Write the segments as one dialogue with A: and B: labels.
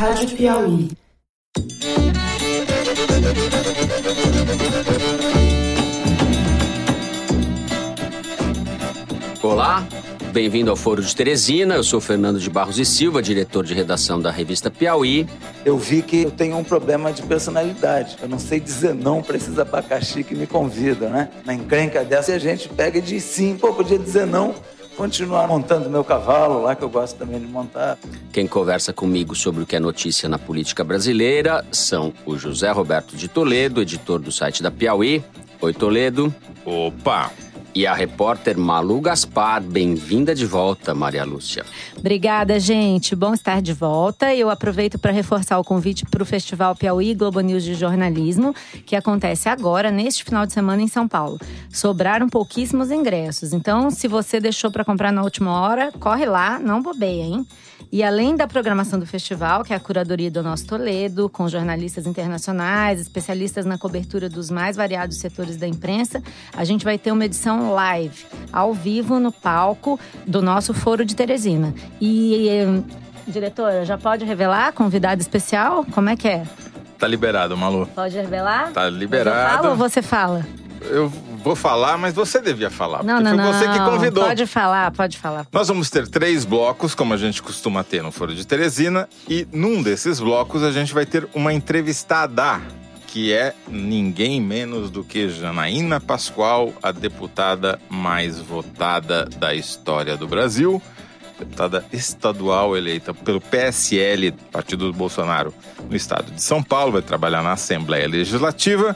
A: Rádio Piauí.
B: Olá, bem-vindo ao Foro de Teresina. Eu sou Fernando de Barros e Silva, diretor de redação da revista Piauí.
C: Eu vi que eu tenho um problema de personalidade. Eu não sei dizer não para esses abacaxi que me convidam, né? Na encrenca dessa, a gente pega e diz sim. Pô, podia dizer não continuar montando meu cavalo lá, que eu gosto também de montar.
B: Quem conversa comigo sobre o que é notícia na política brasileira são o José Roberto de Toledo, editor do site da Piauí. Oi, Toledo.
D: Opa!
B: E a repórter Malu Gaspar. Bem-vinda de volta, Maria Lúcia.
E: Obrigada, gente. Bom estar de volta. Eu aproveito para reforçar o convite para o Festival Piauí Globo News de Jornalismo, que acontece agora, neste final de semana, em São Paulo. Sobraram pouquíssimos ingressos, então se você deixou para comprar na última hora, corre lá, não bobeia, hein? E além da programação do festival, que é a curadoria do nosso Toledo, com jornalistas internacionais, especialistas na cobertura dos mais variados setores da imprensa, a gente vai ter uma edição live, ao vivo, no palco do nosso Foro de Teresina. E, diretora, já pode revelar convidado especial? Como é que é?
D: Tá liberado, Malu.
E: Pode revelar?
D: Tá liberado.
E: Eu falo ou você fala?
D: Eu vou falar, mas você devia falar.
E: Não, não,
D: foi
E: não.
D: você que convidou.
E: Pode falar, pode falar.
D: Nós vamos ter três blocos, como a gente costuma ter no Foro de Teresina, e num desses blocos a gente vai ter uma entrevistada, que é ninguém menos do que Janaína Pascoal, a deputada mais votada da história do Brasil deputada estadual eleita pelo PSL, Partido do Bolsonaro, no estado de São Paulo, vai trabalhar na Assembleia Legislativa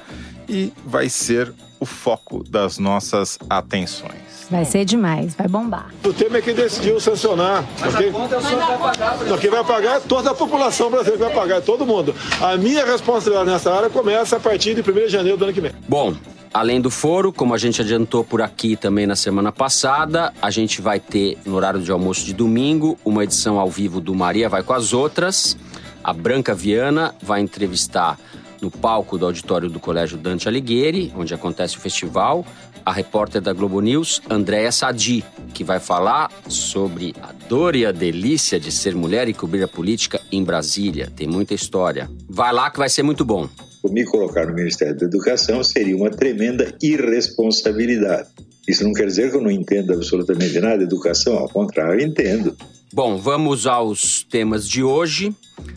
D: e vai ser o foco das nossas atenções.
E: Vai ser demais, vai bombar.
F: O Temer é que decidiu sancionar.
G: Mas porque... a conta é o senhor vai pagar.
F: Não, quem vai pagar é toda a população brasileira que vai pagar, é todo mundo. A minha responsabilidade nessa área começa a partir de 1 de janeiro do ano que vem.
B: Bom, Além do foro, como a gente adiantou por aqui também na semana passada, a gente vai ter no horário de almoço de domingo uma edição ao vivo do Maria Vai com as Outras. A Branca Viana vai entrevistar no palco do auditório do Colégio Dante Alighieri, onde acontece o festival, a repórter da Globo News, Andréa Sadi, que vai falar sobre a dor e a delícia de ser mulher e cobrir a política em Brasília. Tem muita história. Vai lá que vai ser muito bom.
H: Me colocar no Ministério da Educação seria uma tremenda irresponsabilidade. Isso não quer dizer que eu não entenda absolutamente nada de educação, ao contrário, entendo.
B: Bom, vamos aos temas de hoje.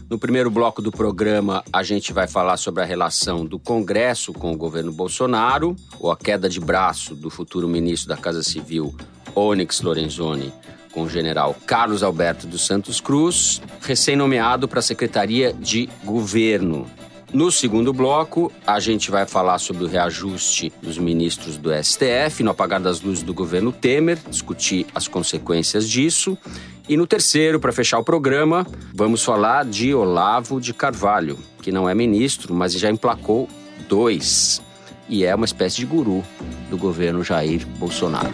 B: No primeiro bloco do programa, a gente vai falar sobre a relação do Congresso com o governo Bolsonaro, ou a queda de braço do futuro ministro da Casa Civil, Onyx Lorenzoni, com o general Carlos Alberto dos Santos Cruz, recém-nomeado para a Secretaria de Governo. No segundo bloco, a gente vai falar sobre o reajuste dos ministros do STF, no apagar das luzes do governo Temer, discutir as consequências disso. E no terceiro, para fechar o programa, vamos falar de Olavo de Carvalho, que não é ministro, mas já emplacou dois. E é uma espécie de guru do governo Jair Bolsonaro.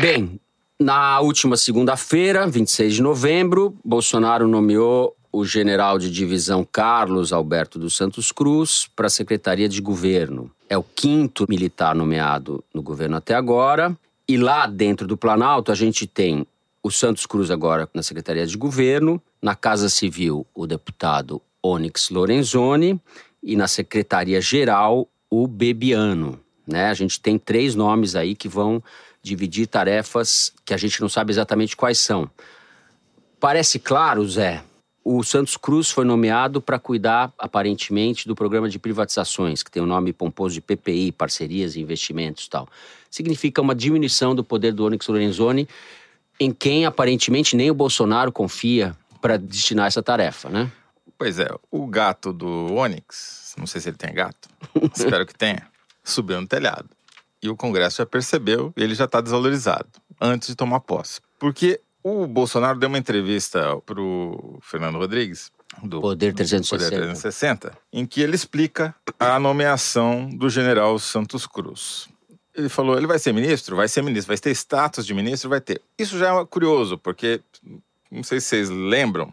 B: Bem, na última segunda-feira, 26 de novembro, Bolsonaro nomeou o general de divisão Carlos Alberto dos Santos Cruz para a Secretaria de Governo. É o quinto militar nomeado no governo até agora. E lá dentro do Planalto, a gente tem o Santos Cruz agora na Secretaria de Governo, na Casa Civil, o deputado Onyx Lorenzoni e na Secretaria Geral, o Bebiano. Né? A gente tem três nomes aí que vão dividir tarefas que a gente não sabe exatamente quais são. Parece claro, Zé, o Santos Cruz foi nomeado para cuidar, aparentemente, do programa de privatizações, que tem o nome pomposo de PPI, parcerias e investimentos tal. Significa uma diminuição do poder do Onyx Lorenzoni, em quem aparentemente nem o Bolsonaro confia para destinar essa tarefa, né?
D: Pois é, o gato do Onyx, não sei se ele tem gato, espero que tenha, subiu no telhado. E o Congresso já percebeu e ele já está desvalorizado antes de tomar posse. Porque o Bolsonaro deu uma entrevista para o Fernando Rodrigues, do
B: Poder 360.
D: Poder 360, em que ele explica a nomeação do general Santos Cruz. Ele falou: ele vai ser ministro? Vai ser ministro. Vai ter status de ministro? Vai ter. Isso já é curioso, porque, não sei se vocês lembram,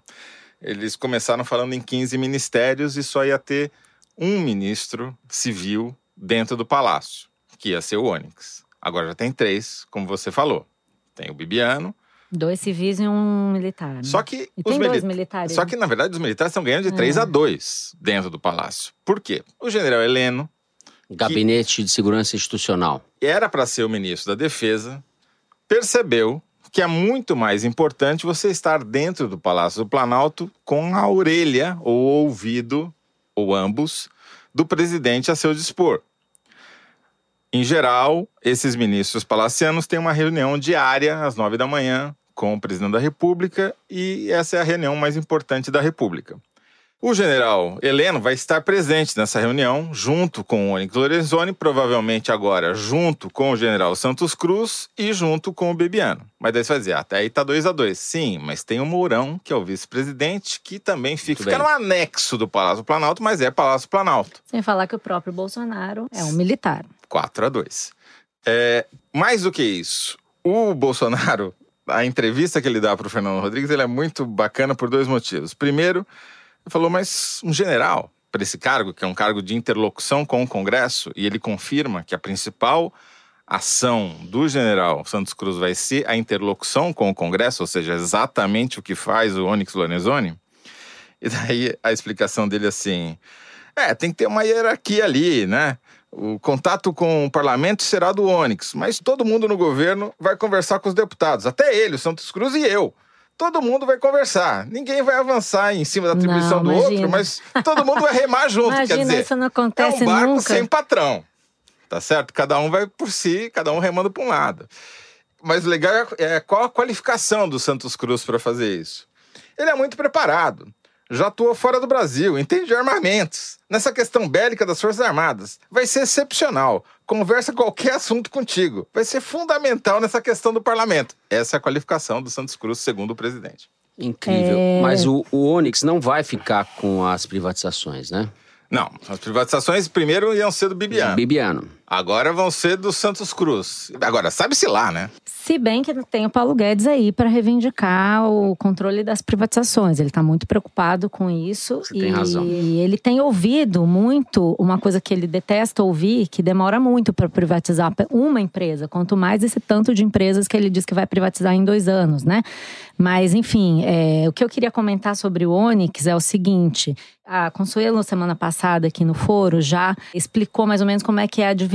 D: eles começaram falando em 15 ministérios e só ia ter um ministro civil dentro do palácio que ia ser o Onix. Agora já tem três, como você falou. tem o Bibiano.
E: Dois civis e um militar. né?
D: Só que
E: E
D: os
E: tem dois
D: mili-
E: militares.
D: Só que, na verdade, os militares estão ganhando de 3 a 2 dentro do palácio. Por quê? O general Heleno
B: Gabinete de Segurança Institucional.
D: era para ser o ministro da Defesa, percebeu que é muito mais importante você estar dentro do Palácio do Planalto com a orelha ou ouvido, ou ambos, do presidente a seu dispor. Em geral, esses ministros palacianos têm uma reunião diária às nove da manhã com o presidente da República e essa é a reunião mais importante da República. O general Heleno vai estar presente nessa reunião, junto com o Onyx Lorenzoni, provavelmente agora junto com o general Santos Cruz e junto com o Bebiano. Mas daí você vai dizer, ah, até aí tá 2 a 2 Sim, mas tem o Mourão, que é o vice-presidente, que também fica, fica no anexo do Palácio Planalto, mas é Palácio Planalto.
E: Sem falar que o próprio Bolsonaro é um militar.
D: 4 a 2 é, Mais do que isso, o Bolsonaro, a entrevista que ele dá para o Fernando Rodrigues, ele é muito bacana por dois motivos. Primeiro, ele falou, mas um general para esse cargo, que é um cargo de interlocução com o Congresso, e ele confirma que a principal ação do general Santos Cruz vai ser a interlocução com o Congresso, ou seja, exatamente o que faz o Onyx Lorenzoni. E daí a explicação dele é assim: é, tem que ter uma hierarquia ali, né? O contato com o parlamento será do Onyx, mas todo mundo no governo vai conversar com os deputados, até ele, o Santos Cruz e eu. Todo mundo vai conversar. Ninguém vai avançar em cima da atribuição
E: Não,
D: do outro, mas todo mundo vai remar junto. quer
E: Imagina,
D: dizer,
E: isso não
D: é
E: acontece
D: um barco
E: nunca.
D: sem patrão. Tá certo? Cada um vai por si, cada um remando para um lado. Mas o legal é é qual a qualificação do Santos Cruz para fazer isso. Ele é muito preparado. Já atuou fora do Brasil, entende de armamentos. Nessa questão bélica das Forças Armadas, vai ser excepcional. Conversa qualquer assunto contigo. Vai ser fundamental nessa questão do parlamento. Essa é a qualificação do Santos Cruz, segundo o presidente.
B: Incrível.
E: É.
B: Mas o, o Onyx não vai ficar com as privatizações, né?
D: Não, as privatizações primeiro iam ser do Bibiano.
B: Bibiano.
D: Agora vão ser do Santos Cruz. Agora, sabe-se lá, né?
E: Se bem que tem o Paulo Guedes aí para reivindicar o controle das privatizações. Ele está muito preocupado com isso.
B: Você
E: e
B: tem razão.
E: ele tem ouvido muito uma coisa que ele detesta ouvir, que demora muito para privatizar uma empresa, quanto mais esse tanto de empresas que ele diz que vai privatizar em dois anos, né? Mas, enfim, é, o que eu queria comentar sobre o Onyx é o seguinte: a Consuelo, semana passada, aqui no foro, já explicou mais ou menos como é que é a divisão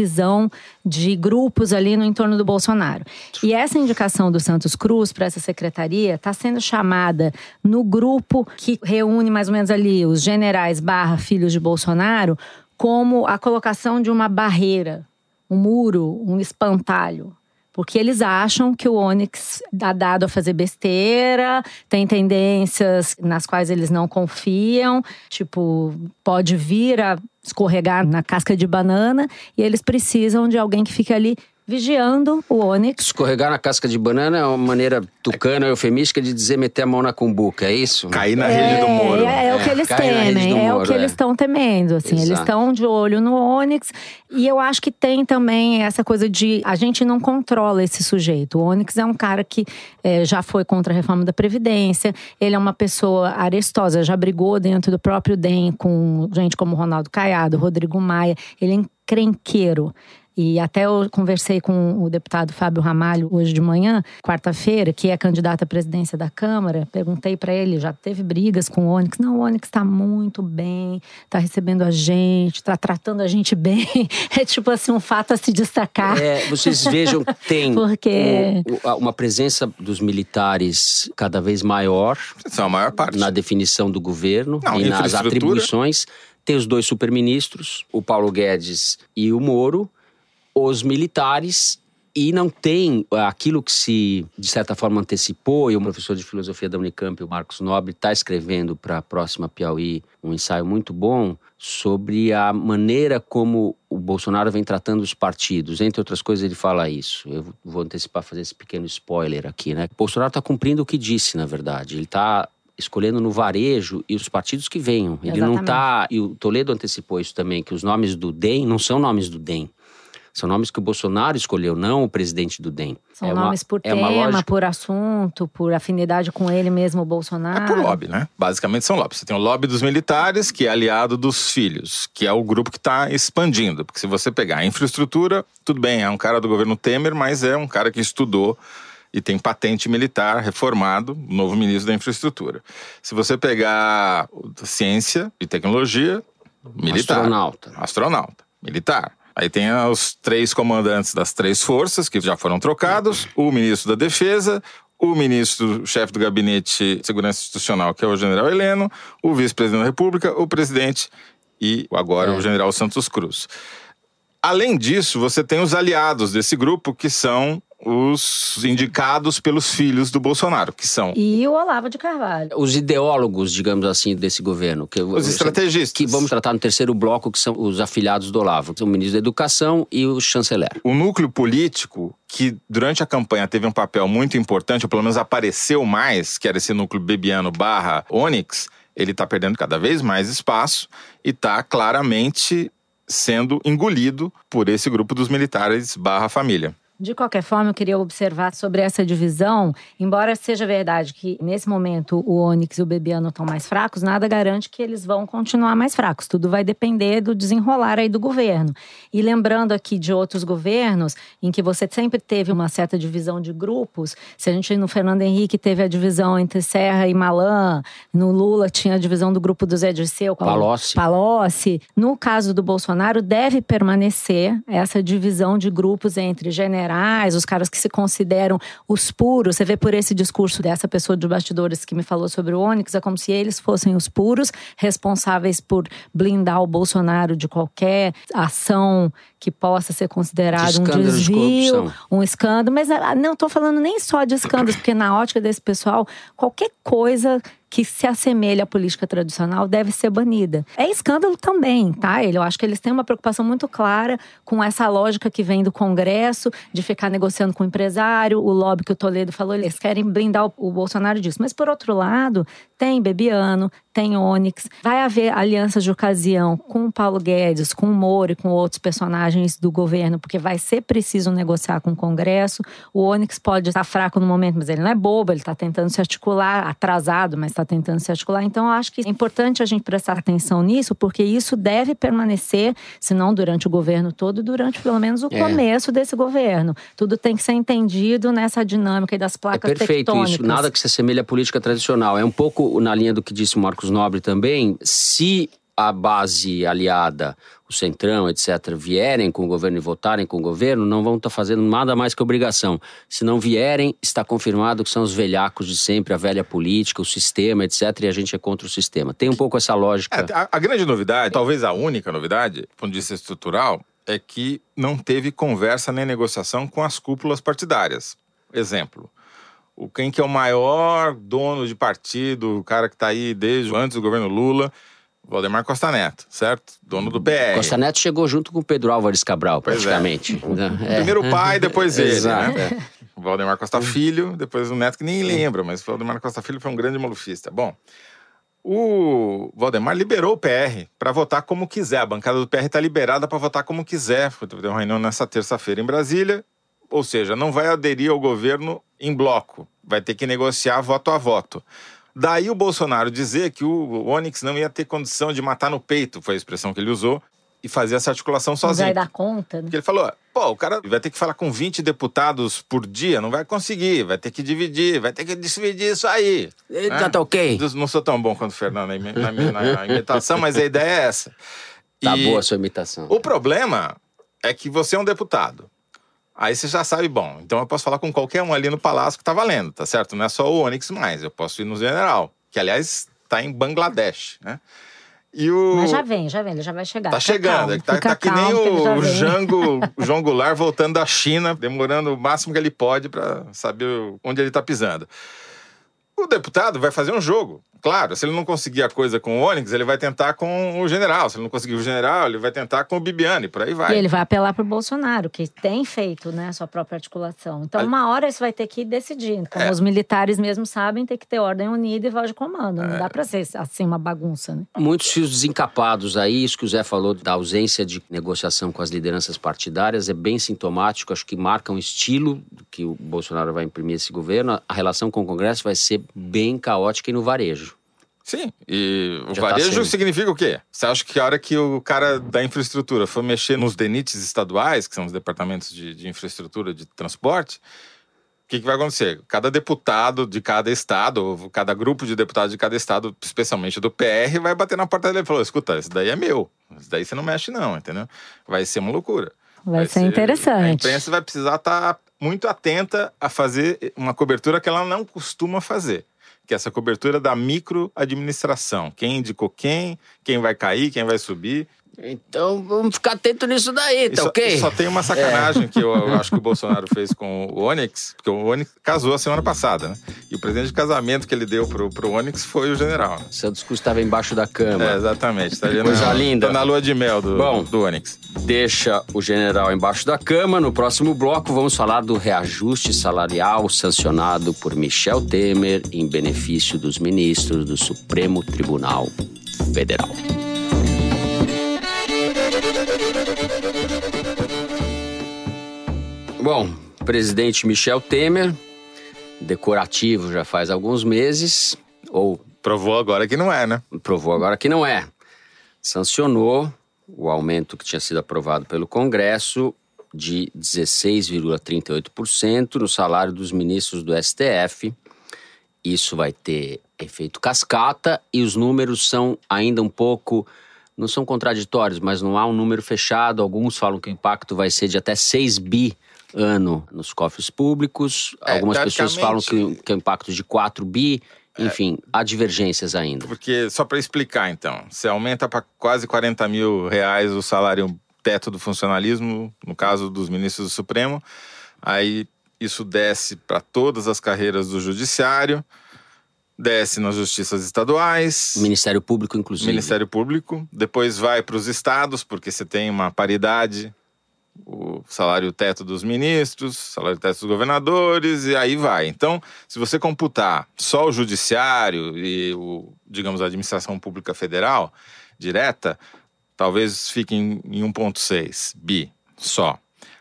E: de grupos ali no entorno do Bolsonaro. E essa indicação do Santos Cruz para essa secretaria está sendo chamada no grupo que reúne mais ou menos ali os generais barra filhos de Bolsonaro como a colocação de uma barreira, um muro, um espantalho. Porque eles acham que o Onyx dá dado a fazer besteira, tem tendências nas quais eles não confiam, tipo, pode vir a escorregar na casca de banana, e eles precisam de alguém que fique ali vigiando o Onyx.
B: Escorregar na casca de banana é uma maneira tucana, eufemística de dizer meter a mão na cumbuca, é isso?
D: Cair na rede do
E: É,
D: Moro.
E: É, é o que eles
B: rede do
E: temem, é o que
B: é.
E: eles estão temendo, assim. Eles
B: Exato.
E: estão de olho no Onyx. E eu acho que tem também essa coisa de a gente não controla esse sujeito. O Onyx é um cara que é, já foi contra a reforma da Previdência, ele é uma pessoa arestosa, já brigou dentro do próprio DEM com gente como Ronaldo Caiado, Rodrigo Maia. Ele é encrenqueiro. E até eu conversei com o deputado Fábio Ramalho hoje de manhã, quarta-feira, que é candidato à presidência da Câmara. Perguntei para ele, já teve brigas com o Onyx? Não, o Onyx está muito bem, está recebendo a gente, está tratando a gente bem. É tipo assim, um fato a se destacar.
B: É, vocês vejam que tem
E: Porque-
B: uma presença dos militares cada vez maior
D: São a maior parte.
B: na definição do governo
D: Não,
B: e nas atribuições. Tem os dois superministros, o Paulo Guedes e o Moro, os militares, e não tem aquilo que se, de certa forma, antecipou, e o professor de filosofia da Unicamp, o Marcos Nobre, está escrevendo para a próxima Piauí um ensaio muito bom sobre a maneira como o Bolsonaro vem tratando os partidos. Entre outras coisas, ele fala isso. Eu vou antecipar, fazer esse pequeno spoiler aqui, né? O Bolsonaro está cumprindo o que disse, na verdade. Ele está escolhendo no varejo e os partidos que venham. Ele não
E: Exatamente.
B: está. E o Toledo antecipou isso também, que os nomes do DEM não são nomes do DEM. São nomes que o Bolsonaro escolheu, não o presidente do DEM.
E: São
B: É uma-
E: nomes por
B: é uma
E: tema,
B: lógica-
E: por assunto, por afinidade com ele mesmo, o Bolsonaro.
D: É por lobby, né? Basicamente são lobbies. Você tem o lobby dos militares, que é aliado dos filhos, que é o grupo que está expandindo. Porque se você pegar a infraestrutura, tudo bem, é um cara do governo Temer, mas é um cara que estudou e tem patente militar reformado, novo ministro da infraestrutura. Se você pegar ciência e tecnologia, militar.
B: Astronauta.
D: Astronauta, militar. Aí tem os três comandantes das três forças que já foram trocados, o ministro da Defesa, o ministro-chefe do Gabinete de Segurança Institucional, que é o general Heleno, o vice-presidente da República, o presidente e agora
B: É.
D: o general Santos Cruz. Além disso, você tem os aliados desse grupo, que são os indicados pelos filhos do Bolsonaro, que são
E: E o Olavo de Carvalho.
B: Os ideólogos, digamos assim, desse governo. Que,
D: os estrategistas.
B: Que vamos tratar no terceiro bloco, que são os afiliados do Olavo. que são O ministro da Educação e o chanceler.
D: o núcleo político que durante a campanha teve um papel muito importante, ou pelo menos apareceu mais, que era esse núcleo bebiano barra Onyx, ele está perdendo cada vez mais espaço e está claramente sendo engolido por esse grupo dos militares barra família.
E: De qualquer forma, eu queria observar sobre essa divisão. Embora seja verdade que, nesse momento, o Onyx e o Bebiano estão mais fracos, nada garante que eles vão continuar mais fracos. Tudo vai depender do desenrolar aí do governo. E lembrando aqui de outros governos, em que você sempre teve uma certa divisão de grupos. Se a gente no Fernando Henrique teve a divisão entre Serra e Malan, no Lula tinha a divisão do grupo do Zé Dirceu. com-
B: Palocci.
E: Palocci. No caso do Bolsonaro, deve permanecer essa divisão de grupos entre generais, os caras que se consideram os puros. Você vê por esse discurso dessa pessoa de bastidores que me falou sobre o Onyx, é como se eles fossem os puros, responsáveis por blindar o Bolsonaro de qualquer ação que possa ser considerada
B: De
E: um
B: de
E: desvio,
B: corrupção.
E: um escândalo. Mas ah, não estou falando nem só de escândalos, porque na ótica desse pessoal, qualquer coisa que se assemelha à política tradicional deve ser banida. É escândalo também, tá? Eu acho que eles têm uma preocupação muito clara com essa lógica que vem do Congresso, de ficar negociando com o empresário, o lobby que o Toledo falou, eles querem blindar o, o Bolsonaro disso. Mas, por outro lado, tem Bebiano, tem Onyx, vai haver alianças de ocasião com o Paulo Guedes, com o Moro e com outros personagens do governo, porque vai ser preciso negociar com o Congresso. O Onyx pode estar fraco no momento, mas ele não é bobo, ele está tentando se articular, atrasado, mas está tentando se articular. Então, eu acho que é importante a gente prestar atenção nisso, porque isso deve permanecer, se não durante o governo todo, durante pelo menos o
B: É.
E: começo desse governo. Tudo tem que ser entendido nessa dinâmica das
B: É
E: placas
B: perfeito
E: tectônicas.
B: isso. Nada que se assemelhe à política tradicional. É um pouco na linha do que disse o Marcos Nobre também. Se a base aliada, o Centrão, etc., vierem com o governo e votarem com o governo, não vão estar fazendo nada mais que obrigação. Se não vierem, está confirmado que são os velhacos de sempre, a velha política, o sistema, etc., e a gente é contra o sistema. Tem um pouco essa lógica.
D: É, a, a grande novidade, talvez a única novidade, do ponto de vista estrutural, é que não teve conversa nem negociação com as cúpulas partidárias. Exemplo, o quem que é o maior dono de partido, o cara que está aí desde antes do governo Lula, Valdemar Costa Neto, certo? Dono do PR.
B: Costa Neto chegou junto com o Pedro Álvares Cabral,
D: é.
B: praticamente. É.
D: Primeiro o pai, depois ele,
B: Exato,
D: né? O Valdemar Costa Filho, depois o neto que nem lembra, mas o Valdemar Costa Filho foi um grande malufista. Bom, o Valdemar liberou o PR para votar como quiser. A bancada do PR está liberada para votar como quiser. Foi ter uma reunião nessa terça-feira em Brasília. Ou seja, não vai aderir ao governo em bloco. Vai ter que negociar voto a voto. Daí o Bolsonaro dizer que o Onyx não ia ter condição de matar no peito, foi a expressão que ele usou, e fazer essa articulação
E: Não
D: sozinho.
E: vai dar conta, né?
D: Porque ele falou, pô, o cara vai ter que falar com 20 deputados por dia, não vai conseguir, vai ter que dividir, vai ter que dividir isso aí.
B: Tá, tá ok.
D: Não sou tão bom quanto o Fernando na, na, na imitação, mas a ideia é essa.
B: Tá
D: E
B: boa a sua imitação.
D: O problema é que você é um deputado. Aí você já sabe, bom, então eu posso falar com qualquer um ali no palácio que tá valendo, tá certo? Não é só o Onyx mais, eu posso ir no general, que aliás tá em Bangladesh, né? E o...
E: Mas já vem, já vem, ele já vai chegar.
D: Tá
E: Fica
D: chegando,
E: calmo,
D: é tá, tá que nem o
E: vem.
D: Jango, o João Goulart voltando da China, demorando o máximo que ele pode para saber onde ele tá pisando. O deputado vai fazer um jogo. Claro, se ele não conseguir a coisa com o Onyx, ele vai tentar com o general. Se ele não conseguir o general, ele vai tentar com o Bibiani, por aí vai.
E: E ele vai apelar pro Bolsonaro, que tem feito né, a sua própria articulação. Então, uma hora isso vai ter que decidir. Como
D: É.
E: os militares mesmo sabem, tem que ter ordem unida e voz de comando.
D: É.
E: Não dá pra ser assim uma bagunça, né?
B: Muitos fios desencapados aí, isso que o Zé falou da ausência de negociação com as lideranças partidárias é bem sintomático, acho que marca um estilo que o Bolsonaro vai imprimir esse governo. A relação com o Congresso vai ser bem caótica e no varejo.
D: Sim, e o
B: Já tá
D: varejo
B: sendo.
D: significa o quê? Você acha que a hora que o cara da infraestrutura for mexer nos DENITs estaduais, que são os departamentos de, de infraestrutura de transporte, que, que vai acontecer? Cada deputado de cada estado, ou cada grupo de deputados de cada estado, especialmente do PR, vai bater na porta dele e falar: escuta, isso daí é meu. Isso daí você não mexe, não, entendeu? Vai ser uma loucura.
E: Vai, ser, interessante.
D: A imprensa vai precisar estar muito atenta a fazer uma cobertura que ela não costuma fazer. Que é essa cobertura da microadministração. Quem indicou quem, quem vai cair, quem vai subir.
B: Então vamos ficar atento nisso daí, tá
D: só,
B: ok?
D: só tem uma sacanagem que eu, eu acho que o Bolsonaro fez com o Onyx, porque o Onyx casou a semana passada, né? E o presente de casamento que ele deu pro, pro Onyx foi o general. né?
B: Santos Cruz estava embaixo da cama.
D: É, exatamente. Tá vendo?
B: Coisa linda.
D: Tá na lua de mel do,
B: Bom.
D: do Onyx.
B: Deixa o general embaixo da cama. No próximo bloco, vamos falar do reajuste salarial sancionado por Michel Temer em benefício dos ministros do Supremo Tribunal Federal. Bom, presidente Michel Temer, decorativo já faz alguns meses, ou
D: Provou agora que não é, né?
B: provou agora que não é. Sancionou o aumento que tinha sido aprovado pelo Congresso de 16,38% no salário dos ministros do STF. Isso vai ter efeito cascata e os números são ainda um pouco. Não são contraditórios, mas não há um número fechado. Alguns falam que o impacto vai ser de até 6 bi ano nos cofres públicos.
D: É,
B: Algumas pessoas falam que, que é um impacto de 4 bi. Enfim, há divergências ainda.
D: Porque, só para explicar então, você aumenta para quase 40 mil reais o salário teto do funcionalismo, no caso dos ministros do Supremo, aí isso desce para todas as carreiras do Judiciário, desce nas justiças estaduais,
B: Ministério Público, inclusive.
D: Ministério Público, depois vai para os estados, porque você tem uma paridade, o salário teto dos ministros, salário teto dos governadores, e aí vai. Então, se você computar só o judiciário e o, digamos, a administração pública federal direta, talvez fique em, em 1,6 bi só.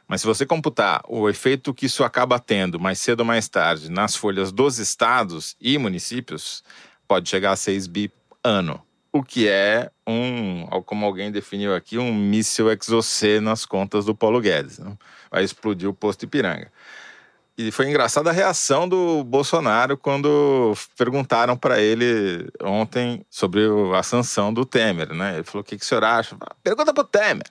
D: Mas se você computar o efeito que isso acaba tendo mais cedo ou mais tarde nas folhas dos estados e municípios, pode chegar a 6 bi ano. O que é um, como alguém definiu aqui, um míssil exocê nas contas do Paulo Guedes. né? Vai explodir o posto Ipiranga. E foi engraçada a reação do Bolsonaro quando perguntaram para ele ontem sobre o- a sanção do Temer, né? Ele falou: o que, que o senhor acha? Pergunta pro Temer.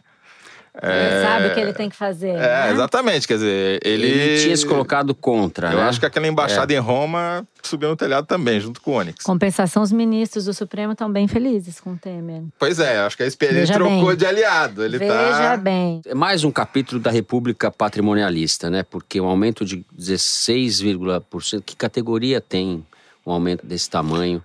E: Ele sabe o que ele tem que fazer.
D: É,
E: né?
D: exatamente. Quer dizer, ele.
B: Ele, tinha se colocado contra,
D: Eu
B: né?
D: acho que aquela embaixada em Roma subiu no telhado também, junto com o Onyx.
E: Compensação, os ministros do Supremo estão bem felizes com o Temer.
D: Pois é, acho que a experiência
E: Veja
D: trocou
E: bem.
D: de aliado. Ele
E: Veja
D: tá.
E: bem.
B: É mais um capítulo da República Patrimonialista, né? Porque um aumento de 16,%. Que categoria tem um aumento desse tamanho?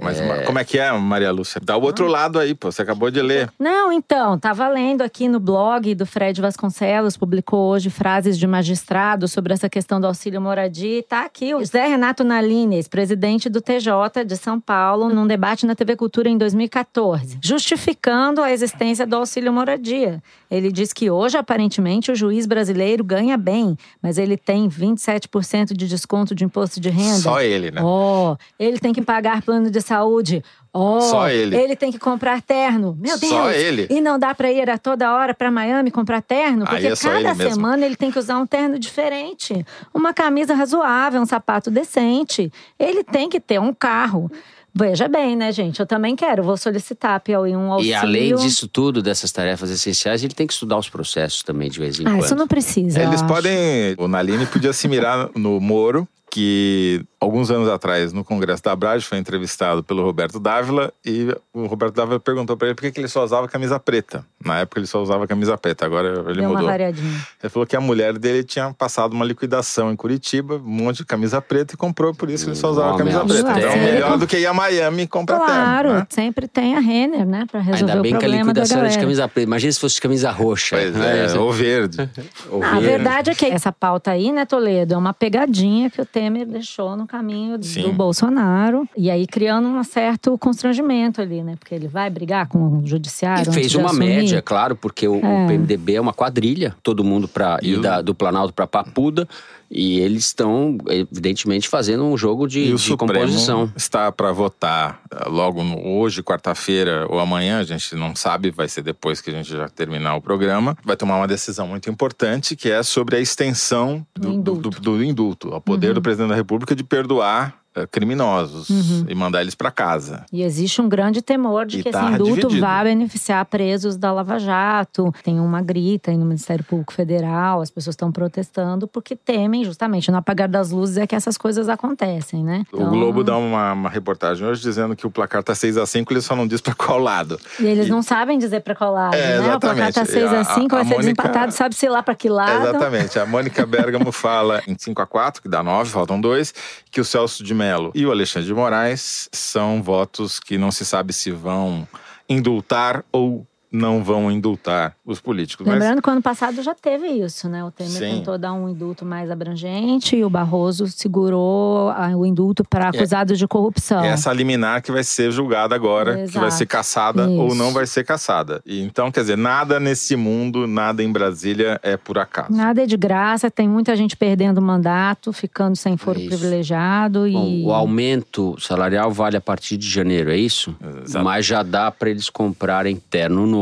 D: Mas ma- como é que é, Maria Lúcia? Dá o outro lado aí, pô. Você acabou de ler.
E: Não, então, tava lendo aqui no blog do Fred Vasconcelos, publicou hoje frases de magistrado sobre essa questão do auxílio moradia. E tá aqui o José Renato Nalines, presidente do TJ de São Paulo, num debate na TV Cultura em 2014, justificando a existência do auxílio moradia. Ele diz que hoje, aparentemente, o juiz brasileiro ganha bem, mas ele tem 27% de desconto de imposto de renda.
D: Só ele, né?
E: Ó, ele tem que pagar plano de saúde. Ó,
D: Só ele.
E: Ele tem que comprar terno. Meu Deus.
D: Só ele.
E: E não dá pra ir a toda hora pra Miami comprar terno, porque
D: é
E: cada
D: ele mesmo.
E: semana ele tem que usar um terno diferente, uma camisa razoável, um sapato decente. Ele tem que ter um carro. Veja bem, né, gente? Eu também quero, vou solicitar a Piauí um auxílio.
B: E além disso tudo, dessas tarefas essenciais, ele tem que estudar os processos também de vez em
E: Ah,
B: quando.
E: isso não precisa. eu
D: Eles
E: acho.
D: podem. O Naline podia se mirar no Moro, que alguns anos atrás, no Congresso da Abrage, foi entrevistado pelo Roberto Dávila e o Roberto Dávila perguntou para ele por que ele só usava camisa preta. Na época ele só usava camisa preta, agora ele
E: Deu uma
D: mudou.
E: variadinha.
D: Ele falou que a mulher dele tinha passado uma liquidação em Curitiba, um monte de camisa preta e comprou, por isso ele só usava camisa preta. Então, melhor do que ir a Miami e comprar
E: Claro.
D: Né?
E: sempre tem a Renner, né, Pra resolver
B: Ainda bem
E: o
B: que a
E: problema da
B: liquidação era de camisa preta. Imagina se fosse de camisa roxa.
D: Pois
B: né?
D: é, ou verde.
B: Ou
E: Ah, a
B: verde.
E: verdade é que essa pauta aí, né, Toledo, é uma pegadinha que o Temer deixou no caminho
D: Sim.
E: do Bolsonaro. E aí criando um certo constrangimento ali, né? Porque ele vai brigar com o judiciário.
B: E
E: antes
B: fez
E: de
B: uma
E: assumir.
B: média, claro, porque o, o
E: É.
B: PMDB é uma quadrilha, todo mundo para ir
D: o-
B: da- do Planalto para Papuda. E eles estão, evidentemente, fazendo um jogo de,
D: E o
B: de
D: Supremo
B: composição.
D: está para votar eh, logo no- hoje, quarta-feira ou amanhã, a gente não sabe, vai ser depois que a gente já terminar o programa. Vai tomar uma decisão muito importante que é sobre a extensão do,
E: Do indulto.
D: do- do indulto, ao poder do presidente da República de perdoar eh, criminosos e mandar eles para casa.
E: E existe um grande temor de
D: E
E: que
D: tá
E: esse indulto
D: dividido.
E: vá beneficiar presos da Lava Jato. Tem uma grita aí no Ministério Público Federal, as pessoas estão protestando porque temem justamente no apagar das luzes é que essas coisas acontecem, né?
D: O Globo dá uma, uma reportagem hoje dizendo que o placar tá 6 a 5 ele só não diz para qual lado.
E: E eles não sabem dizer pra qual lado,
D: É,
E: né? O placar tá
D: exatamente.
E: 6 a
D: A-
E: 5,
D: a
E: vai ser
D: Mônica-
E: desempatado, sabe-se lá pra que lado.
D: Exatamente. A Mônica Bergamo fala em 5 a 4 que dá 9, faltam dois, que o Celso de Mello e o Alexandre de Moraes são votos que não se sabe se vão indultar ou não vão indultar os políticos. Mas
E: Lembrando que o ano passado já teve isso, né? O Temer
D: Sim.
E: tentou dar um indulto mais abrangente e o Barroso segurou ah, o indulto para acusados de corrupção.
D: é essa liminar que vai ser julgada agora, que vai
E: Exato.
D: ser caçada ou
E: Isso.
D: não vai ser caçada. E, então, quer dizer, nada nesse mundo, nada em Brasília é por acaso.
E: Nada é de graça, tem muita gente perdendo o mandato, ficando sem foro
B: É isso.
E: privilegiado
B: Bom,
E: e
B: o aumento salarial vale a partir de janeiro, é isso?
D: Exato.
B: Mas já dá para eles comprarem terno novo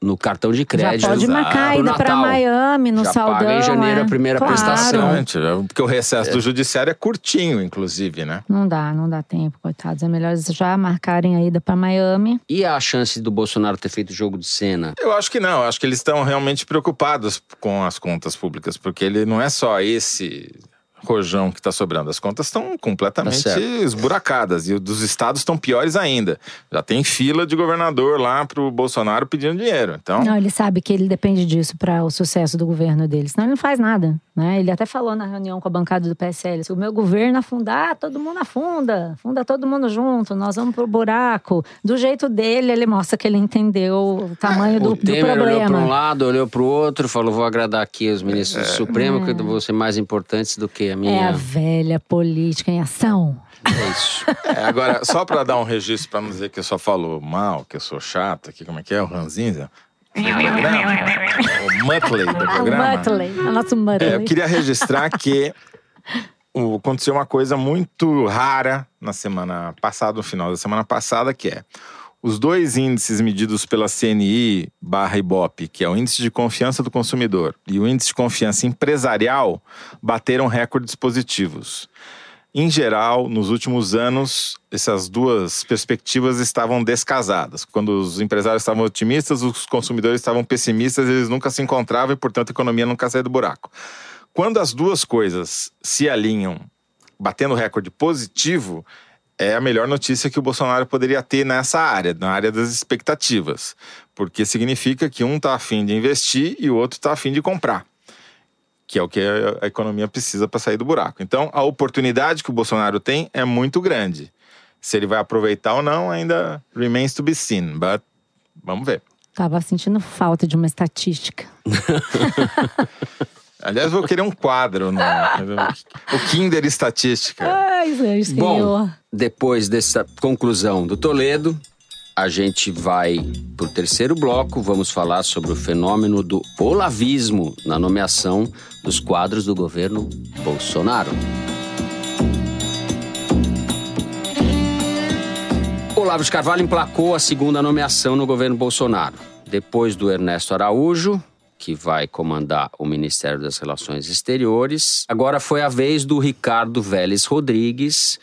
B: no cartão de
E: já
B: crédito.
E: pode marcar a
B: pro
E: ida para. Miami no
B: Já
E: saldão.
B: paga em janeiro
E: é.
B: a primeira
E: Claro.
B: prestação.
D: Exatamente, né? porque o recesso do judiciário é curtinho, inclusive, né?
E: Não dá, não dá tempo, coitados. É melhor eles já marcarem a ida para Miami.
B: E a chance do Bolsonaro ter feito jogo de cena?
D: Eu acho que não, eu acho que eles estão realmente preocupados com as contas públicas, porque ele não é só esse rojão que está sobrando. As contas estão completamente
B: Tá
D: esburacadas e o dos estados estão piores ainda. Já tem fila de governador lá pro Bolsonaro pedindo dinheiro. Então,
E: Não, ele sabe que ele depende disso para o sucesso do governo dele, senão ele não faz nada. Né? Ele até falou na reunião com a bancada do PSL: se o meu governo afundar, todo mundo afunda, afunda todo mundo junto, nós vamos pro buraco. Do jeito dele, ele mostra que ele entendeu o tamanho do,
B: o
E: do
B: Temer olhou para um
E: problema.
B: lado, olhou para o outro, falou: vou agradar aqui os ministros do Supremo, que vão ser mais importantes do que a
E: É a
B: minha.
E: velha política em ação.
B: É isso.
D: é, agora, só para dar um registro, para não dizer que eu só falo mal, que eu sou chato aqui, como é que é? O Ranzinza? O Muttley do
E: O
D: programa?
E: Muttley, o nosso Muttley.
D: É, eu queria registrar que o- aconteceu uma coisa muito rara na semana passada, no final da semana passada, que é os dois índices medidos pela CNI barra Ibope, que é o índice de confiança do consumidor e o índice de confiança empresarial, bateram recordes positivos. Em geral, nos últimos anos, essas duas perspectivas estavam descasadas. Quando os empresários estavam otimistas, os consumidores estavam pessimistas, eles nunca se encontravam e, portanto, a economia nunca saía do buraco. Quando as duas coisas se alinham, batendo recorde positivo, é a melhor notícia que o Bolsonaro poderia ter nessa área, na área das expectativas. Porque significa que um está afim de investir e o outro está afim de comprar que é o que a economia precisa para sair do buraco. Então, a oportunidade que o Bolsonaro tem é muito grande. Se ele vai aproveitar ou não, ainda remains to be seen, but vamos ver.
E: Tava sentindo falta de uma estatística.
D: Aliás, vou querer um quadro no o Kinder Estatística.
E: Ai, Senhor.
B: Bom, depois dessa conclusão do Toledo, a gente vai para o terceiro bloco. Vamos falar sobre o fenômeno do olavismo na nomeação dos quadros do governo Bolsonaro. Olavo de Carvalho emplacou a segunda nomeação no governo Bolsonaro. Depois do Ernesto Araújo, que vai comandar o Ministério das Relações Exteriores, agora foi a vez do Ricardo Vélez Rodrigues,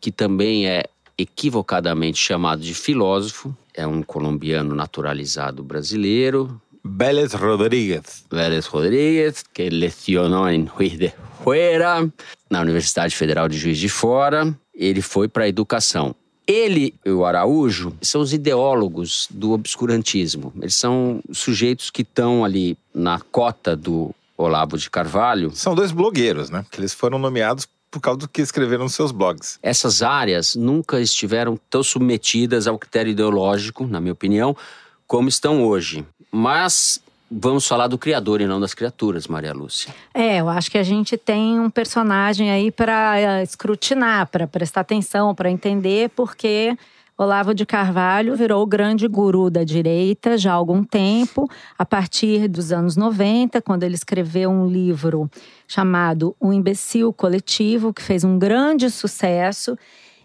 B: que também é equivocadamente chamado de filósofo, é um colombiano naturalizado brasileiro,
D: Vélez Rodrigues.
B: Vélez Rodrigues, que lecionou em Juiz de Fora, na Universidade Federal de Juiz de Fora. Ele foi para a educação. Ele e o Araújo são os ideólogos do obscurantismo. Eles são sujeitos que estão ali na cota do Olavo de Carvalho.
D: São dois blogueiros, né? Que eles foram nomeados por causa do que escreveram nos seus blogs.
B: Essas áreas nunca estiveram tão submetidas ao critério ideológico, na minha opinião, como estão hoje. Mas vamos falar do criador e não das criaturas, Maria Lúcia.
E: É, eu acho que a gente tem um personagem aí para escrutinar, para prestar atenção, para entender, porque Olavo de Carvalho virou o grande guru da direita já há algum tempo, a partir dos anos 90, quando ele escreveu um livro chamado O Imbecil Coletivo, que fez um grande sucesso.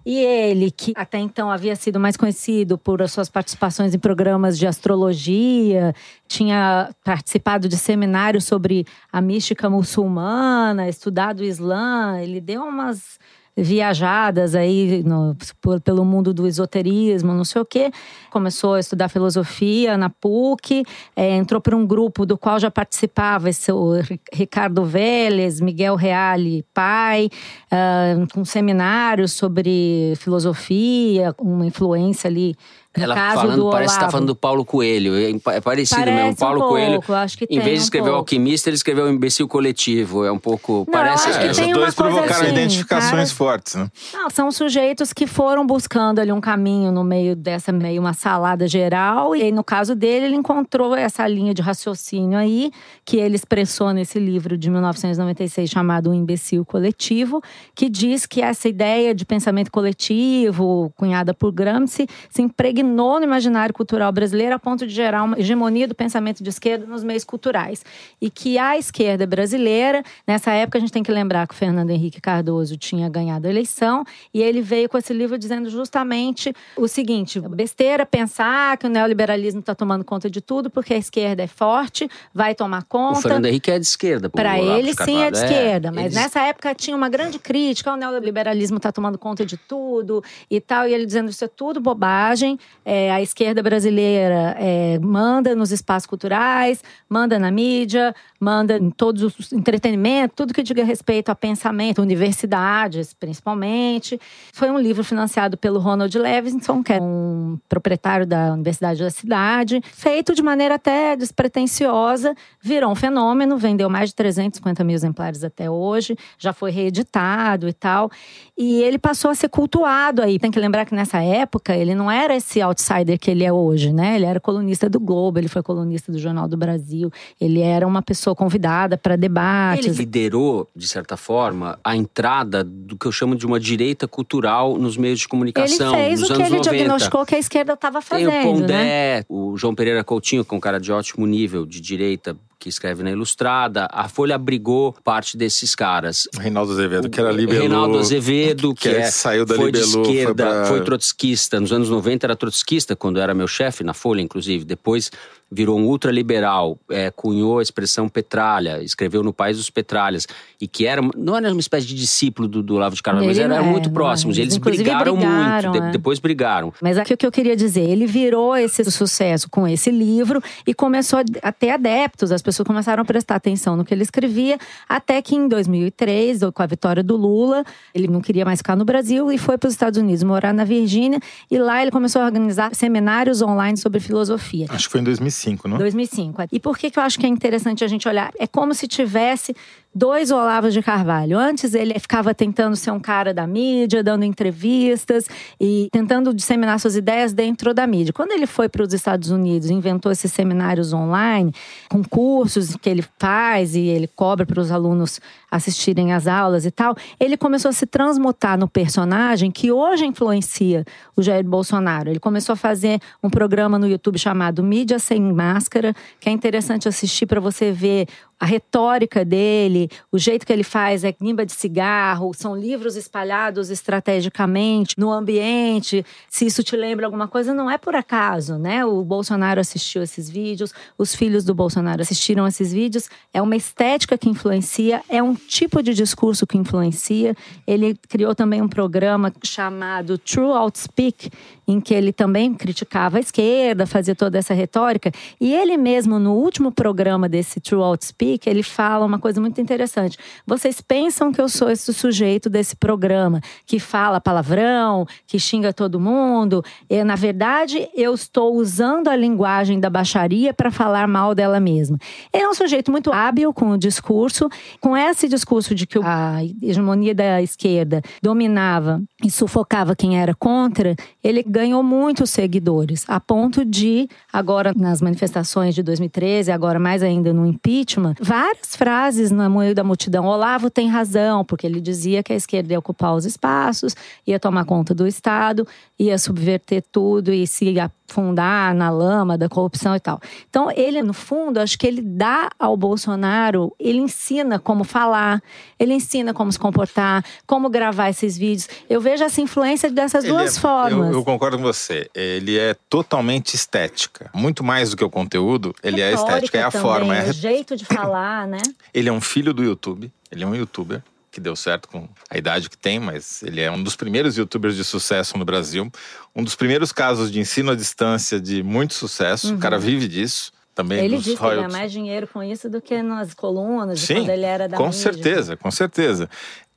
E: E ele, que até então havia sido mais conhecido por suas participações em programas de astrologia, tinha participado de seminários sobre a mística muçulmana, estudado o Islã, ele deu umas viajadas aí no, por, pelo mundo do esoterismo, não sei o quê. Começou a estudar filosofia na PUC, é, entrou para um grupo do qual já participava esse, o Ricardo Vélez, Miguel Reale, pai, uh, com seminários sobre filosofia, uma influência ali no
B: Ela
E: caso
B: falando,
E: do
B: parece que tá
E: Olavo.
B: falando do Paulo Coelho. É é parecido
E: Parece
B: mesmo. Paulo
E: um pouco,
B: Coelho,
E: acho que
B: em vez de
E: um
B: escrever
E: pouco.
B: alquimista, ele escreveu o imbecil coletivo. É um pouco.
E: Não,
B: parece.
E: acho
D: É,
E: que
D: os
E: tem uma
D: dois provocaram
E: assim,
D: identificações
E: cara.
D: fortes, né?
E: Não, são sujeitos que foram buscando ali um caminho no meio dessa meio uma salada geral. E aí, no caso dele, ele encontrou essa linha de raciocínio aí, que ele expressou nesse livro de 1996 chamado O Imbecil Coletivo, que diz que essa ideia de pensamento coletivo, cunhada por Gramsci, se impregnou no imaginário cultural brasileiro a ponto de gerar uma hegemonia do pensamento de esquerda nos meios culturais. E que a esquerda brasileira, nessa época a gente tem que lembrar que o Fernando Henrique Cardoso tinha ganhado a eleição e ele veio com esse livro dizendo justamente o seguinte: besteira pensar que o neoliberalismo está tomando conta de tudo porque a esquerda é forte, vai tomar
B: O
E: conta.
B: Fernando Henrique é de esquerda.
E: Para
B: o
E: ele, sim, é de esquerda. Mas
B: eles-
E: nessa época tinha uma grande crítica: o neoliberalismo está tomando conta de tudo e tal. E ele dizendo isso é tudo bobagem. É, a esquerda brasileira é, manda nos espaços culturais, manda na mídia, manda em todos os entretenimento, tudo que diga respeito a pensamento, universidades, principalmente. Foi um livro financiado pelo Ronald Levinson, que é um proprietário da Universidade da cidade, feito de maneira até despretensiosa, virou um fenômeno, vendeu mais de 350 mil exemplares até hoje, já foi reeditado e tal. E ele passou a ser cultuado aí. Tem que lembrar que nessa época ele não era esse outsider que ele é hoje, né? Ele era colunista do Globo, ele foi colunista do Jornal do Brasil, ele era uma pessoa convidada para
B: Ele
E: debates.
B: liderou, de certa forma, a entrada do que eu chamo de uma direita cultural nos meios de
E: Ele
B: comunicação.
E: fez
B: nos
E: o que ele
B: 90.
E: diagnosticou que a esquerda estava
B: Tem o
E: fazendo,
B: Pondé,
E: né?
B: o João Pereira Coutinho, que é um cara de ótimo nível de direita, que escreve na Ilustrada. A Folha abrigou parte desses caras.
D: Reinaldo Azevedo, que era libelô.
B: Reinaldo Azevedo, que,
D: que
B: é,
D: saiu da
B: foi de
D: Libelô, foi
B: esquerda,
D: pra-
B: foi trotskista. Nos anos 90 era trotskista, quando era meu chefe na Folha, inclusive. Depois virou um ultraliberal, é, cunhou a expressão petralha, escreveu no País dos Petralhas. E que era, não era uma espécie de discípulo do, do Olavo de Carvalho, mas
E: Ele
B: era,
E: não é,
B: muito
E: não é.
B: próximos.
E: Eles,
B: brigaram,
E: brigaram,
B: muito, de-
E: é.
B: depois brigaram.
E: Mas aqui o que eu queria dizer, ele virou esse sucesso com esse livro e começou a a ter adeptos, as pessoas começaram a prestar atenção no que ele escrevia, até que em 2003, com a vitória do Lula, ele não queria mais ficar no Brasil e foi para os Estados Unidos morar na Virgínia e lá ele começou a organizar seminários online sobre filosofia.
D: Acho que foi em 2005, não?
E: 2005. E por que, que eu acho que é interessante a gente olhar? É como se tivesse dois Olavos de Carvalho. Antes ele ficava tentando ser um cara da mídia, dando entrevistas e tentando disseminar suas ideias dentro da mídia. Quando ele foi para os Estados Unidos, inventou esses seminários online, com cursos que ele faz e ele cobra para os alunos assistirem às aulas e tal, ele começou a se transmutar no personagem que hoje influencia o Jair Bolsonaro. Ele começou a fazer um programa no YouTube chamado Mídia Sem Máscara, que é interessante assistir para você ver a retórica dele, o jeito que ele faz é nimba de cigarro, são livros espalhados estrategicamente no ambiente. Se isso te lembra alguma coisa, não é por acaso, né? O Bolsonaro assistiu esses vídeos, os filhos do Bolsonaro assistiram esses vídeos. É uma estética que influencia, é um tipo de discurso que influencia. Ele criou também um programa chamado True Outspeak, em que ele também criticava a esquerda, fazia toda essa retórica. E ele mesmo, no último programa desse True Outspeak, ele fala uma coisa muito interessante. Vocês pensam que eu sou esse sujeito desse programa, que fala palavrão, que xinga todo mundo. E, na verdade, eu estou usando a linguagem da baixaria para falar mal dela mesma. Ele é um sujeito muito hábil com o discurso, com esse discurso de que a hegemonia da esquerda dominava e sufocava quem era contra, ele ganhou muitos seguidores, a ponto de, agora nas manifestações de 2013, agora mais ainda no impeachment, várias frases no meio da multidão. Olavo tem razão, porque ele dizia que a esquerda ia ocupar os espaços, ia tomar conta do Estado, ia subverter tudo e se afundar na lama da corrupção e tal. Então, ele, no fundo, acho que ele dá ao Bolsonaro, ele ensina como falar, ele ensina como se comportar, como gravar esses vídeos. Eu vejo essa influência dessas
D: Ele
E: duas
D: é-
E: formas.
D: Eu, eu concordo com você. Ele é totalmente estética. Muito mais do que o conteúdo, ele é
E: Retórica
D: estética, é a
E: também,
D: forma. É
E: o jeito de falar, né?
D: Ele é um filho do YouTube. Ele é um youtuber que deu certo com a idade que tem, mas ele é um dos primeiros youtubers de sucesso no Brasil. Um dos primeiros casos de ensino à distância de muito sucesso. O cara vive disso. Também
E: Uhum. Ele diz que ganha mais dinheiro com isso do que nas colunas,
D: Sim,
E: quando ele era da
D: com
E: mídia.
D: certeza, com certeza.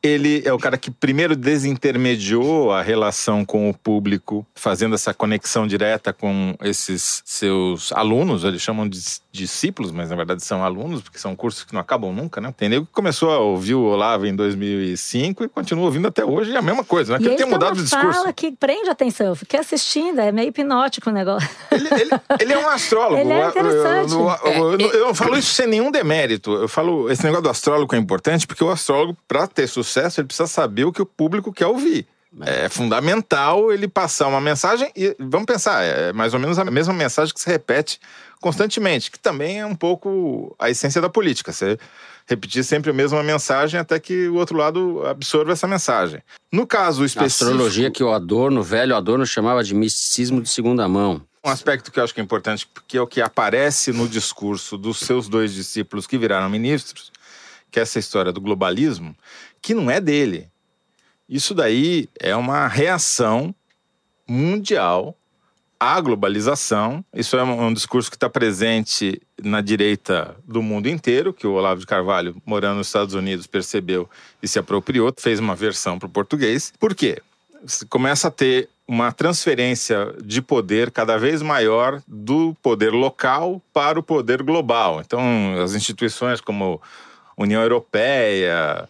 D: Ele é o cara que primeiro desintermediou a relação com o público, fazendo essa conexão direta com esses seus alunos. Eles chamam de discípulos, mas na verdade são alunos, porque são cursos que não acabam nunca, né? Tem nego que começou a ouvir o Olavo em 2005 e continua ouvindo até hoje, e é a mesma coisa, né?
E: E
D: Porque ele tem mudado o discurso.
E: fala que prende atenção. Fiquei assistindo, é meio hipnótico o negócio.
D: Ele, ele- ele é um astrólogo.
E: Ele é interessante.
D: Eu, eu- eu- eu não falo isso sem nenhum demérito. Eu falo, esse negócio do astrólogo é importante porque o astrólogo, para ter sucesso, ele precisa saber o que o público quer ouvir. É fundamental ele passar uma mensagem e vamos pensar, é mais ou menos a mesma mensagem que se repete constantemente, que também é um pouco a essência da política. Você repetir sempre a mesma mensagem até que o outro lado absorva essa mensagem. No caso
B: A
D: específico,
B: astrologia que o Adorno, o velho Adorno, chamava de misticismo de segunda mão.
D: Um aspecto que eu acho que é importante, porque é o que aparece no discurso dos seus dois discípulos que viraram ministros, que é essa história do globalismo, que não é dele. Isso daí é uma reação mundial à globalização. Isso é um, discurso que está presente na direita do mundo inteiro, que o Olavo de Carvalho, morando nos Estados Unidos, percebeu e se apropriou, fez uma versão para o português. Por quê? Você começa a ter uma transferência de poder cada vez maior do poder local para o poder global. Então, as instituições como União Europeia,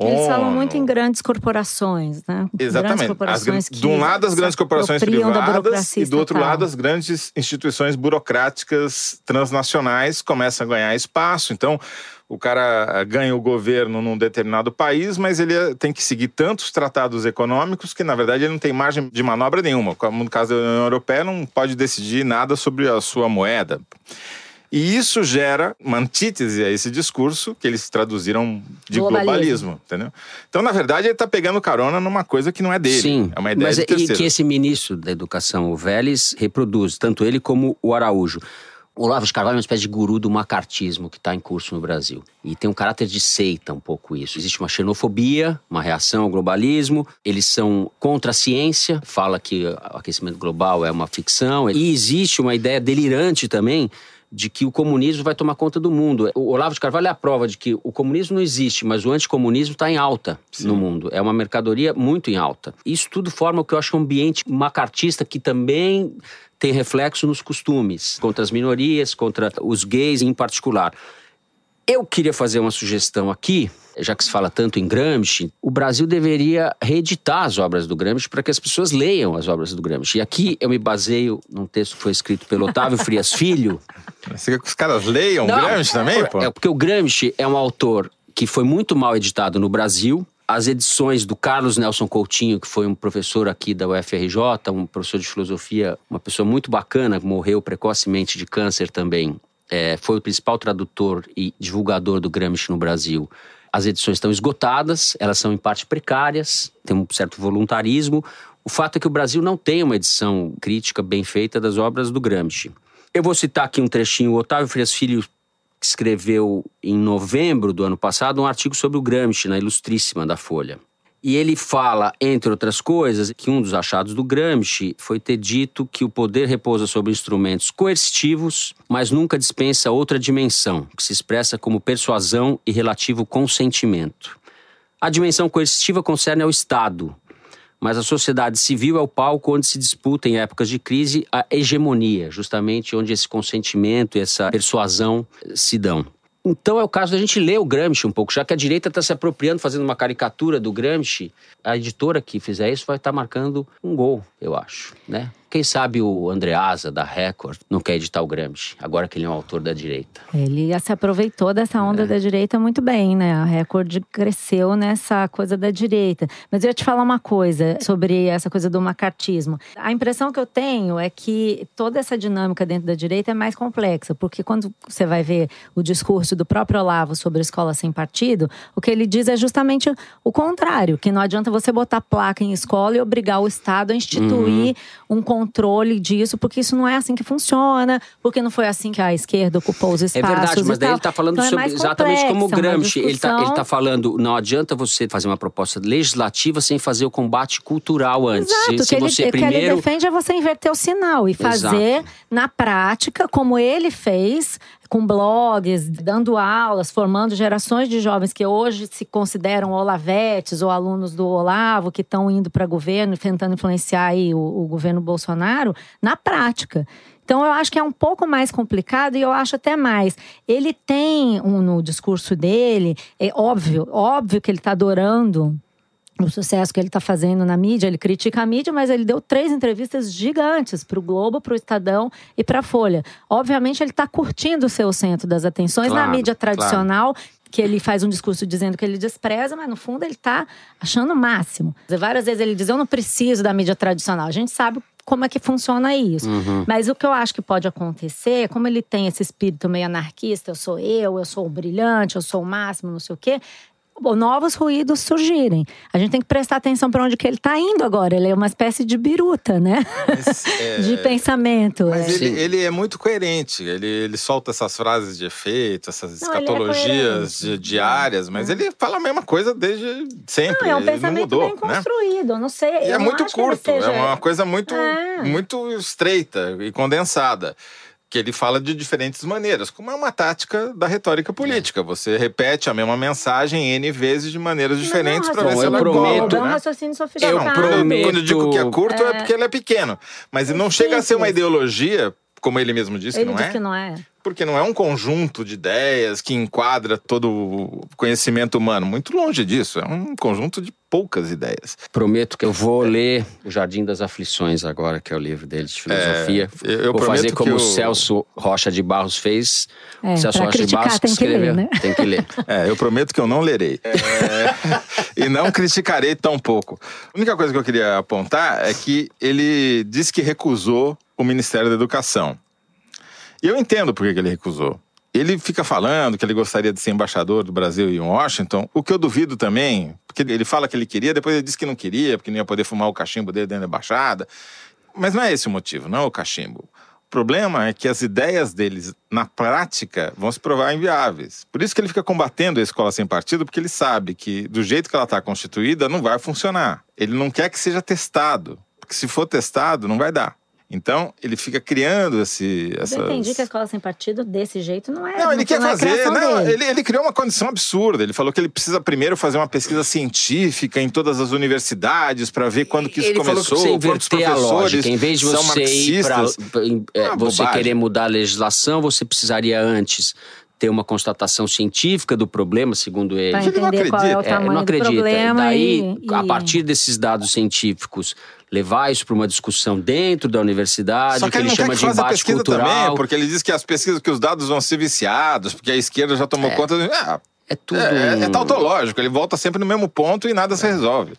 E: Eles falam muito em grandes corporações, né?
D: Exatamente. As,
E: corporações
D: gran-
E: que
D: de um lado, as grandes corporações privadas e do outro lado, as grandes instituições burocráticas transnacionais começam a ganhar espaço. Então, o cara ganha o governo num determinado país, mas ele eh, tem que seguir tantos tratados econômicos que, na verdade, ele não tem margem de manobra nenhuma. Como no caso da União Europeia, não pode decidir nada sobre a sua moeda. E isso gera uma antítese a esse discurso que eles traduziram de
E: Globalismo.
D: globalismo, entendeu? Então, na verdade, ele está pegando carona numa coisa que não é dele.
B: Sim,
D: é uma ideia
B: mas
D: de
B: e
D: terceiro.
B: que esse ministro da Educação, o Vélez, reproduz, tanto ele como o Araújo. O Olavo de Carvalho é uma espécie de guru do macartismo que está em curso no Brasil. E tem um caráter de seita um pouco isso. Existe uma xenofobia, uma reação ao globalismo. Eles são contra a ciência, fala que o aquecimento global é uma ficção. E existe uma ideia delirante também de que o comunismo vai tomar conta do mundo. O Olavo de Carvalho é a prova de que o comunismo não existe, mas o anticomunismo está em alta no mundo. É uma mercadoria muito em alta. Isso tudo forma o que eu acho um ambiente macartista que também tem reflexo nos costumes, contra as minorias, contra os gays em particular. Eu queria fazer uma sugestão aqui, já que se fala tanto em Gramsci, o Brasil deveria reeditar as obras do Gramsci para que as pessoas leiam as obras do Gramsci. E aqui eu me baseio num texto que foi escrito pelo Otávio Frias Filho,
D: Você quer que os caras leiam
B: não,
D: Gramsci também, pô?
B: É porque o Gramsci é um autor que foi muito mal editado no Brasil. As edições do Carlos Nelson Coutinho, que foi um professor aqui da UFRJ, um professor de filosofia, uma pessoa muito bacana, que morreu precocemente de câncer também, é, foi o principal tradutor e divulgador do Gramsci no Brasil. As edições estão esgotadas, elas são em parte precárias, tem um certo voluntarismo. O fato é que o Brasil não tem uma edição crítica bem feita das obras do Gramsci. Eu vou citar aqui um trechinho. O Otávio Frias Filho escreveu em novembro do ano passado um artigo sobre o Gramsci na Ilustríssima da Folha. E ele fala, entre outras coisas, que um dos achados do Gramsci foi ter dito que o poder repousa sobre instrumentos coercitivos, mas nunca dispensa outra dimensão, que se expressa como persuasão e relativo consentimento. A dimensão coercitiva concerne ao Estado, mas a sociedade civil é o palco onde se disputa, em épocas de crise, a hegemonia, justamente onde esse consentimento e essa persuasão se dão. Então é o caso da gente ler o Gramsci um pouco, já que a direita está se apropriando, fazendo uma caricatura do Gramsci, a editora que fizer isso vai estar marcando um gol, eu acho, né? Quem sabe o Andreasa, da Record, não quer editar o Gramsci, agora que ele é um autor da direita.
E: Ele se aproveitou dessa onda é. da direita muito bem, né? A Record cresceu nessa coisa da direita. Mas eu ia te falar uma coisa sobre essa coisa do macartismo. A impressão que eu tenho é que toda essa dinâmica dentro da direita é mais complexa, porque quando você vai ver o discurso do próprio Olavo sobre a escola sem partido, o que ele diz é justamente o contrário, que não adianta você botar placa em escola e obrigar o Estado a instituir uhum. um controle disso, porque isso não é assim que funciona, porque não foi assim que a esquerda ocupou os espaços.
B: É verdade, mas daí ele está falando
E: então é
B: sobre
E: é
B: exatamente como o Gramsci. Ele está
E: discussão...
B: tá falando, não adianta você fazer uma proposta legislativa sem fazer o combate cultural antes.
E: Exato,
B: se, se
E: ele,
B: você
E: o
B: primeiro...
E: que ele defende é você inverter o sinal e fazer
B: Exato.
E: na prática, como ele fez, com blogs, dando aulas, formando gerações de jovens que hoje se consideram olavetes ou alunos do Olavo, que estão indo para governo, tentando influenciar o, o governo Bolsonaro, na prática. Então, eu acho que é um pouco mais complicado e eu acho até mais. Ele tem um, no discurso dele, é óbvio, óbvio que ele está adorando o sucesso que ele está fazendo na mídia, ele critica a mídia, mas ele deu três entrevistas gigantes para o Globo, para o Estadão e para a Folha. Obviamente, ele está curtindo o centro das atenções
B: Claro,
E: na mídia
B: claro.
E: tradicional. Que ele faz um discurso dizendo que ele despreza, mas no fundo ele está achando o máximo. Várias vezes ele diz: Eu não preciso da mídia tradicional. A gente sabe como é que funciona isso.
B: Uhum.
E: Mas o que eu acho que pode acontecer, como ele tem esse espírito meio anarquista, eu sou eu, eu sou o brilhante, eu sou o máximo, não sei o quê. Novos ruídos surgirem. A gente tem que prestar atenção para onde que ele está indo agora. Ele é uma espécie de biruta, né?
D: Mas, é,
E: de pensamento.
D: Mas
E: é.
D: ele, ele é muito coerente. Ele, ele solta essas frases de efeito, essas
E: Não, é
D: escatologias di- diárias, mas ele fala a mesma coisa desde sempre.
E: Não, é um
D: ele
E: pensamento
D: mudou,
E: bem
D: né?
E: construído. Não sei.
D: E é muito curto,
E: seja-
D: é uma coisa muito,
E: É.
D: muito estreita e condensada. Que ele fala de diferentes maneiras, como é uma tática da retórica política. Você repete a mesma mensagem N vezes de maneiras diferentes para ver se
B: eu
D: ela
B: prometo,
D: cola,
E: É um
D: né?
E: raciocínio
B: Eu
E: sofisticado.
D: Não, quando,
B: prometo-
D: quando eu digo que é curto é. porque ele é pequeno. Mas ele não chega a ser uma
E: simples.
D: ideologia, como ele mesmo disse
E: Ele
D: que não
E: diz
D: é.
E: que não é.
D: Porque não é um conjunto de ideias que enquadra todo o conhecimento humano. Muito longe disso. É um conjunto de poucas ideias.
B: Prometo que eu vou ler O Jardim das Aflições agora, que é o livro dele de filosofia.
D: É, eu- eu
B: vou fazer como
D: que
B: o Celso Rocha de Barros fez.
E: É,
B: Celso Rocha de
E: criticar
B: Barros
E: tem que ler,
B: escreveu.
E: né?
B: Tem que ler.
D: É, eu prometo que eu não lerei. É, e não criticarei tão pouco. A única coisa que eu queria apontar é que ele disse que recusou o Ministério da Educação. E eu entendo por que ele recusou. Ele fica falando que ele gostaria de ser embaixador do Brasil em Washington, o que eu duvido também, porque ele fala que ele queria, depois ele disse que não queria, porque não ia poder fumar o cachimbo dele dentro da embaixada. Mas não é esse o motivo, não é o cachimbo. O problema é que as ideias deles, na prática, vão se provar inviáveis. Por isso que ele fica combatendo a escola sem partido, porque ele sabe que, do jeito que ela está constituída, não vai funcionar. Ele não quer que seja testado, porque se for testado, não vai dar. Então, ele fica criando esse, essas...
E: Eu entendi que a escola sem partido desse jeito não é.
D: Não, ele quer
E: não é
D: fazer. Não, ele, ele criou uma condição absurda. Ele falou que ele precisa primeiro fazer uma pesquisa científica em todas as universidades para ver quando que isso
B: Ele falou que
D: começou,
B: você
D: quantos
B: inverter a
D: professores
B: lógica. Em vez de
D: são
B: você ir para
D: marxistas. Ah,
B: você
D: bobagem.
B: querer mudar a legislação, você precisaria antes ter uma constatação científica do problema, segundo ele.
E: Pra
D: Ele não
E: entender qual é o
D: acredita.
B: É, não
E: do
B: acredita.
E: problema.
B: Daí,
E: e,
B: a
E: e-
B: partir desses dados científicos, levar isso para uma discussão dentro da universidade,
D: Só que ele
B: ele
D: não
B: chama de
D: que faça
B: embate
D: pesquisa
B: cultural.
D: também, porque ele diz que as pesquisas que os dados vão ser viciados, porque a esquerda já tomou conta. De... Ah,
B: É tudo.
D: é, é, é tautológico, ele volta sempre no mesmo ponto e nada se resolve.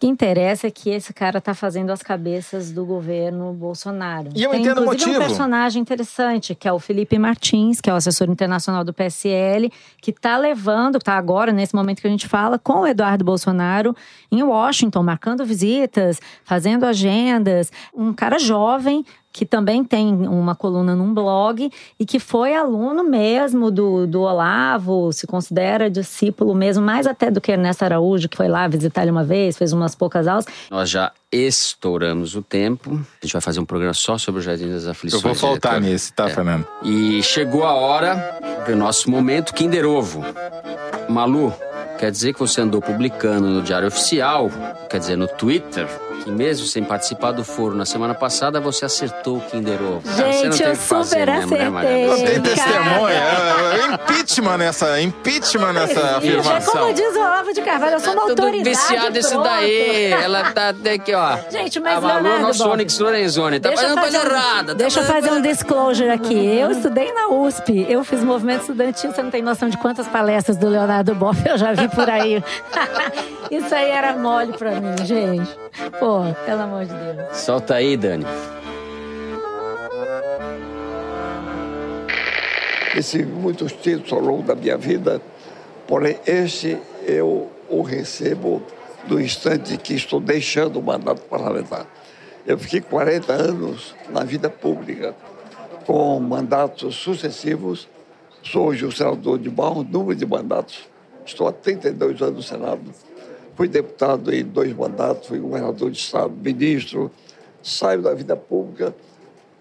E: O que interessa é que esse cara tá fazendo as cabeças do governo Bolsonaro.
D: E eu
E: Tem,
D: entendo o motivo.
E: um personagem interessante, que é o Felipe Martins, que é o assessor internacional do PSL, que tá levando, tá agora, nesse momento que a gente fala, com o Eduardo Bolsonaro em Washington, marcando visitas, fazendo agendas. Um cara jovem que também tem uma coluna num blog e que foi aluno mesmo do, do Olavo, se considera discípulo mesmo, mais até do que Ernesto Araújo, que foi lá visitar ele uma vez, fez umas poucas aulas.
B: Nós já estouramos o tempo. A gente vai fazer um programa só sobre o Jardim das
D: Eu
B: Aflições.
D: vou faltar
B: diretor.
D: nisso, tá, Fernando?
B: E chegou a hora do nosso momento Kinder Ovo. Malu, quer dizer que você andou publicando no Diário Oficial, quer dizer, no Twitter, que mesmo sem participar do foro na semana passada, você acertou o Kinder Ovo.
E: Gente, eu
B: fazer
E: super
B: mesmo, né,
E: acertei. Cara.
D: testemunha. É, é impeachment nessa, impeachment nessa
E: é
D: afirmação.
E: como diz o Olavo de Carvalho, eu sou uma
B: Tá
E: autoridade.
B: viciado esse daí. Ela tá até aqui, ó.
E: Gente, mas
B: a Malu,
E: Leonardo
B: nosso
E: Bob,
B: Onyx Lorenzoni. Tá
E: Deixa eu
B: fazendo coisa
E: fazer
B: errada. tá
E: Deixa eu fazer um disclosure aqui. Eu estudei na USP. Eu fiz movimento estudantil. Você não tem noção de quantas palestras do Leonardo Boff eu já vi por aí. Isso aí era mole pra mim, gente. Pô, pelo amor de Deus.
B: Solta aí, Dani.
A: recebi muitos títulos ao longo da minha vida, porém este eu o recebo no instante que estou deixando o mandato parlamentar. Eu fiquei 40 anos na vida pública, com mandatos sucessivos. Sou hoje o senador de maior número de mandatos. Estou há 32 anos no Senado. Fui deputado em dois mandatos, fui governador de Estado, ministro. Saio da vida pública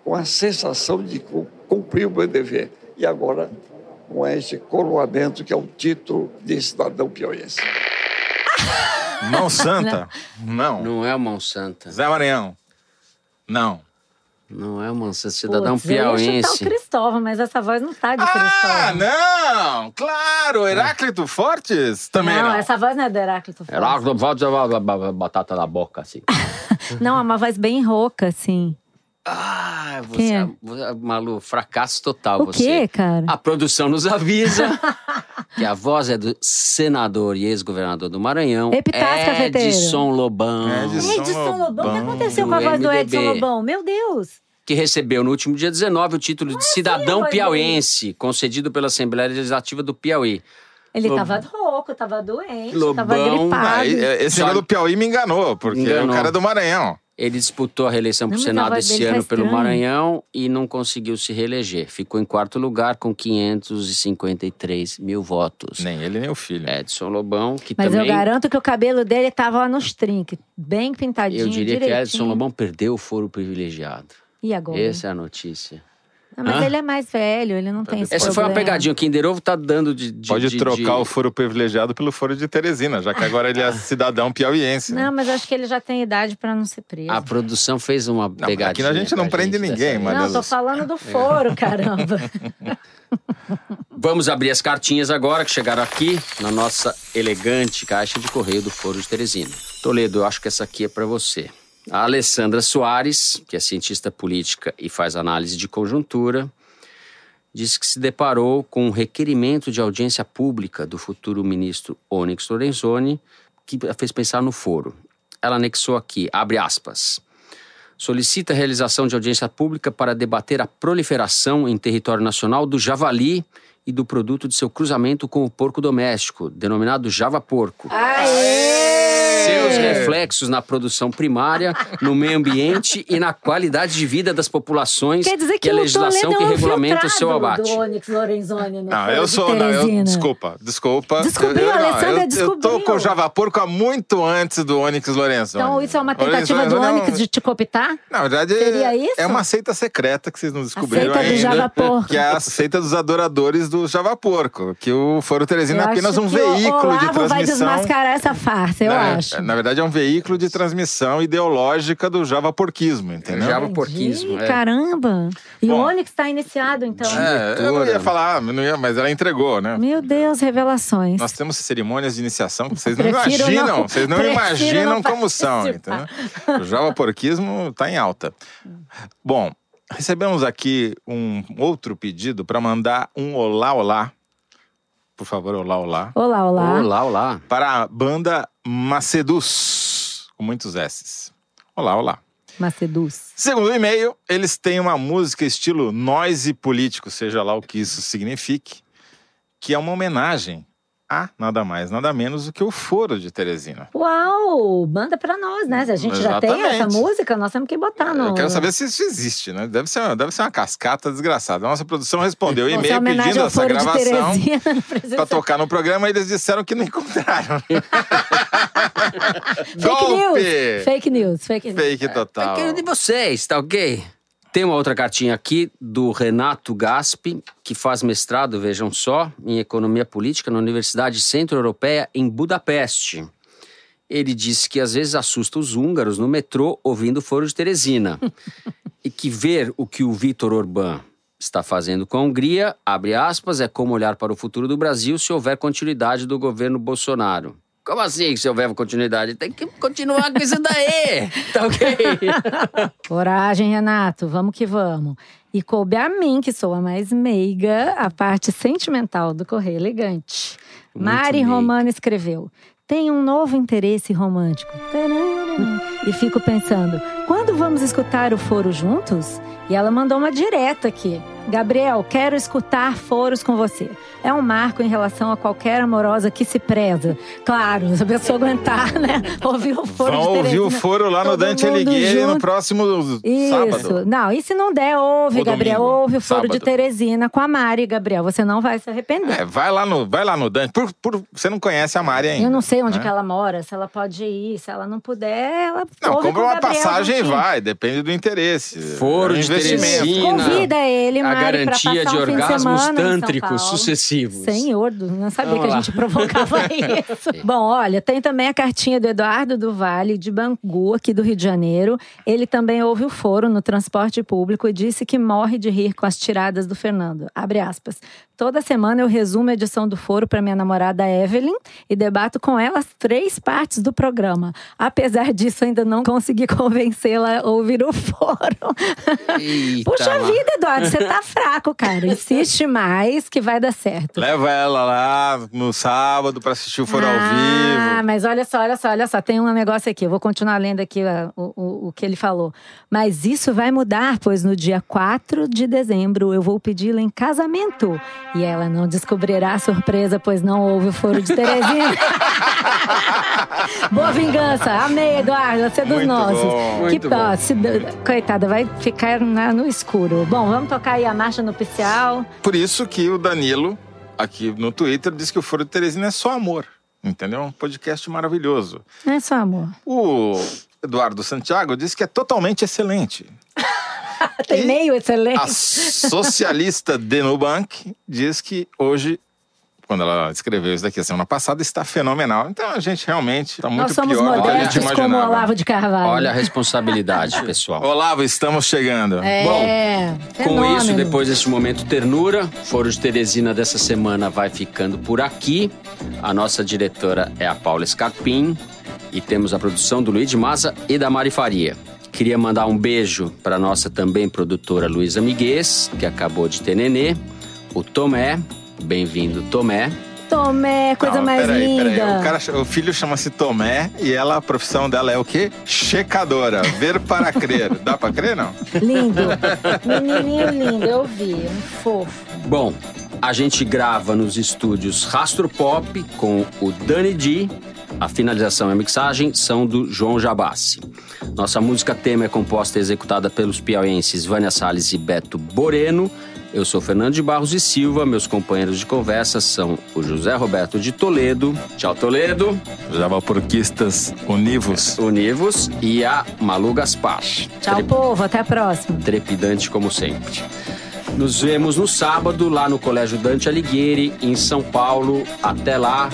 A: com a sensação de cu- cumprir o meu dever. E agora, com este coroamento, que é o título de cidadão piauiense.
D: Mão Santa? Não.
B: Não é o Monsanto.
D: Zé Maranhão? Não.
B: Não é o Monsanto. Cidadão
E: Putz, eu ia o Cristóvão, mas essa voz não tá de
D: Ah,
E: Cristóvão.
D: não! Claro! Heráclito Fortes? Também não.
E: não, essa voz não é do Heráclito Fortes.
B: Heráclito, volta a batata na boca, assim.
E: Não, é uma voz bem rouca, assim.
B: Ah, você,
E: Quem é?
B: você- Malu, fracasso total
E: O
B: você.
E: quê, cara?
B: A produção nos avisa que a voz é do senador e ex-governador do Maranhão,
E: Epitácio.
B: Edson Lobão,
D: Edson
E: Edson Lobão, o que aconteceu com a voz do. Edson Lobão? Meu Deus!
B: que recebeu no último dia 19 o título de
E: a
B: cidadão
E: voz
B: piauiense, concedido pela Assembleia Legislativa do Piauí.
E: Ele
B: Lob-
E: tava rouco, tava doente,
B: Lobão,
E: tava gripado.
D: Ah, e- esse
B: Só-
D: negócio do Piauí me enganou, porque
B: Enganou.
D: o cara é do Maranhão.
B: Ele disputou a reeleição para o
E: mas
B: Senado esse
E: tá
B: ano pelo. Maranhão e não conseguiu se reeleger. Ficou em quarto lugar com 553 mil votos.
D: Nem ele, nem o filho.
B: Edson Lobão, que
E: Mas
B: também...
E: eu garanto que o cabelo dele tava lá nos trinques, bem pintadinho,
B: Eu diria que
E: direitinho.
B: Edson Lobão perdeu o foro privilegiado.
E: E agora?
B: Essa é a notícia.
E: Não, mas
B: Hã?
E: ele é mais velho, ele não tem esse
B: Essa foi uma
E: problema.
B: pegadinha. O Kinder Ovo tá dando de. de-
D: Pode
B: de-
D: trocar
B: de-
D: o foro privilegiado pelo foro de Teresina, já que agora ele é cidadão piauiense. né?
E: Não, mas acho que ele já tem idade pra não ser preso.
B: A produção fez uma
D: Não,
B: pegadinha.
D: aqui a gente não prende
B: gente
D: ninguém, mas-
E: não, tô falando do foro, caramba.
B: Vamos abrir as cartinhas agora que chegaram aqui na nossa elegante caixa de correio do Foro de Teresina. Toledo, eu acho que essa aqui é para você. A Alessandra Soares, que é cientista política e faz análise de conjuntura, disse que se deparou com um requerimento de audiência pública do futuro ministro Onyx Lorenzoni, que a fez pensar no foro. Ela anexou aqui, abre aspas. Solicita a realização de audiência pública para debater a proliferação em território nacional do javali e do produto de seu cruzamento com o porco doméstico, denominado java porco. Seus reflexos na produção primária, no meio ambiente e na qualidade de vida das populações
E: Quer dizer que
B: e a legislação que
E: é
B: regulamenta o seu abate.
E: do Onyx Lorenzoni Foro
D: eu
E: de
D: sou. Não, eu,
E: Teresina.
D: desculpa, desculpa.
E: Descobriu,
D: eu, eu,
E: Alessandra
D: eu, eu tô
E: descobriu.
D: com o Java Porco há muito antes do Onyx Lourenço.
E: Então isso é uma tentativa do
D: Onyx
E: de te cooptar?
D: Na verdade,
E: Seria isso?
D: é uma seita secreta que vocês não descobriram
E: seita do
D: ainda.
E: Java Porco.
D: Que é a seita dos adoradores do Java Porco. Que o Foro Teresina é apenas um
E: que o
D: veículo de
E: Olavo vai
D: transmissão.
E: desmascarar essa farsa, eu
D: na,
E: acho.
D: Na verdade, é um veículo de transmissão ideológica do Java Porquismo, entendeu?
B: Java
E: Entendi,
B: porquismo, é.
E: Caramba! E
D: Bom.
E: o Onyx tá iniciado, então.
D: É, eu não ia falar, não ia, mas ela entregou, né?
E: Meu Deus, revelações.
D: Nós temos cerimônias de iniciação que vocês não
E: Prefiro
D: imaginam.
E: não-
D: vocês não imaginam
E: não
D: como são, entendeu? O java porquismo tá em alta. Bom, recebemos aqui um outro pedido para mandar um olá, olá. Por favor, olá, olá.
E: Olá, olá.
B: Olá, olá.
D: Para a banda Macedus, com muitos S's. Olá, olá.
E: Maceduz.
D: Segundo o e-mail, eles têm uma música estilo noise político, seja lá o que isso signifique, que é uma homenagem a nada mais, nada menos do que o Foro de Teresina.
E: Uau! Manda pra nós, né? Se a gente já tem essa
D: Exatamente.
E: música, nós temos que botar no.
D: Eu quero saber se isso existe, né? Deve ser, deve ser uma cascata desgraçada. A nossa produção respondeu e-mail pedindo essa gravação
E: ser-
D: tocar no programa e eles disseram que não encontraram.
E: Fake
D: Golpe!
E: news! Fake news, fake news.
D: Fake total.
B: Quero de vocês, tá ok? Tem uma outra cartinha aqui do Renato Gaspi, que faz mestrado, vejam só, em Economia Política na Universidade Centro-Europeia em Budapeste. Ele disse que às vezes assusta os húngaros no metrô ouvindo o Foro de Teresina. e que ver o que o Vitor Orbán está fazendo com a Hungria, abre aspas, é como olhar para o futuro do Brasil se houver continuidade do governo Bolsonaro. Como assim, se houver continuidade? Tem que continuar com isso daí, tá ok?
E: Coragem, Renato, vamos que vamos. E coube a mim, que sou a mais meiga, a parte sentimental do Correio Elegante.
B: Muito
E: Mari
B: meiga.
E: Romano escreveu: Tem um novo interesse romântico. E fico pensando: quando vamos escutar o foro juntos? E ela mandou uma direta aqui. Gabriel, quero escutar foros com você. É um marco em relação a qualquer amorosa que se preza. Claro, se a pessoa aguentar, né? Ouvir o foro
D: Vão
E: de
D: ouvir o foro lá no
E: Todo
D: Dante Alighieri no próximo
E: Isso.
D: sábado.
E: Não, e se não der, ouve,
D: Ou
E: Gabriel.
D: domingo,
E: Ouve o foro de
D: sábado.
E: Teresina com a Mari, Gabriel. Você não vai se arrepender.
D: É, vai lá no, vai lá no Dante. Por, por- você não conhece a Mari ainda.
E: Eu não sei onde
D: né?
E: que ela mora, se ela pode ir, se ela não puder, ela
D: Não,
E: ouve
D: compra uma
E: Gabriel
D: passagem e vai, depende do interesse.
B: Foro
D: É um
B: de
D: investimento.
B: Teresina.
E: Convida ele,
B: a garantia de
E: um de
B: orgasmos
E: São
B: tântricos sucessivos.
E: Senhor, não sabia
B: Vamos
E: que a
B: lá.
E: gente provocava isso. Bom, olha, tem também a cartinha do Eduardo do Vale, de Bangu, aqui do Rio de Janeiro. Ele também ouve o foro no transporte público e disse que morre de rir com as tiradas do Fernando. Abre aspas. Toda semana eu resumo a edição do foro para minha namorada Evelyn e debato com ela as três partes do programa. Apesar disso, ainda não consegui convencê-la a ouvir o foro.
B: Eita,
E: Puxa vida, Eduardo, você tá fraco, cara. Insiste mais que vai dar certo.
D: Leva ela lá no sábado pra assistir o Foro ao
E: Ah,
D: vivo.
E: mas olha só, olha só, olha só. Tem um negócio aqui. Eu vou continuar lendo aqui ó, o, o, o que ele falou. Mas isso vai mudar, pois no dia 4 de dezembro eu vou pedi-la em casamento. E ela não descobrirá a surpresa, pois não houve o foro de Terezinha. Boa vingança. Amei, Eduardo. Você é dos
D: Muito
E: nossos.
D: bom,
E: que
B: muito bom.
E: ó, se- Coitada, vai ficar na- no escuro. Bom, vamos tocar aí a marcha nupcial.
D: Por isso que o Danilo, aqui no Twitter, disse que o Foro de Teresina é só amor. Entendeu? Um podcast maravilhoso.
E: É só amor.
D: O Eduardo Santiago disse que é totalmente excelente.
E: Tem meio excelente.
D: A socialista Denubank diz que hoje, quando ela escreveu isso daqui a semana passada, está fenomenal. Então a gente realmente está muito
E: Nós somos
D: pior do que a gente
E: modestos como o
D: imaginava.
E: Olavo de Carvalho.
B: Olha a responsabilidade, pessoal.
D: Olavo, estamos chegando.
E: É,
B: Com
E: fenômeno.
B: isso, depois deste momento ternura, Foro de Teresina dessa semana vai ficando por aqui. A nossa diretora é a Paula Scarpim e temos a produção do Luiz de Maza e da Mari Faria. Queria mandar um beijo para nossa também produtora Luísa Miguez, que acabou de ter nenê, o Tomé, bem-vindo Tomé.
E: Tomé, coisa
D: Não,
E: mais
D: peraí,
E: linda.
D: peraí. O, cara, o filho chama-se Tomé e ela, a profissão dela é o quê? Checadora. Ver para crer. Dá para crer, não?
E: Lindo. Menininho lindo, eu vi. Um fofo.
B: Bom, a gente grava nos estúdios Rastro Pop com o Dani D. A finalização e a mixagem são do João Jabassi. Nossa música tema é composta e executada pelos piauienses Vânia Salles e Beto Boreno. Eu sou Fernando de Barros e Silva. Meus companheiros de conversa são o José Roberto de Toledo. Tchau, Toledo.
D: Javaporquistas univos.
B: Univos. E a Malu Gaspar.
E: Tchau,
B: Tre-
E: povo. Até a próxima.
B: trepidante como sempre. Nos vemos no sábado lá no Colégio Dante Alighieri, em São Paulo. Até lá.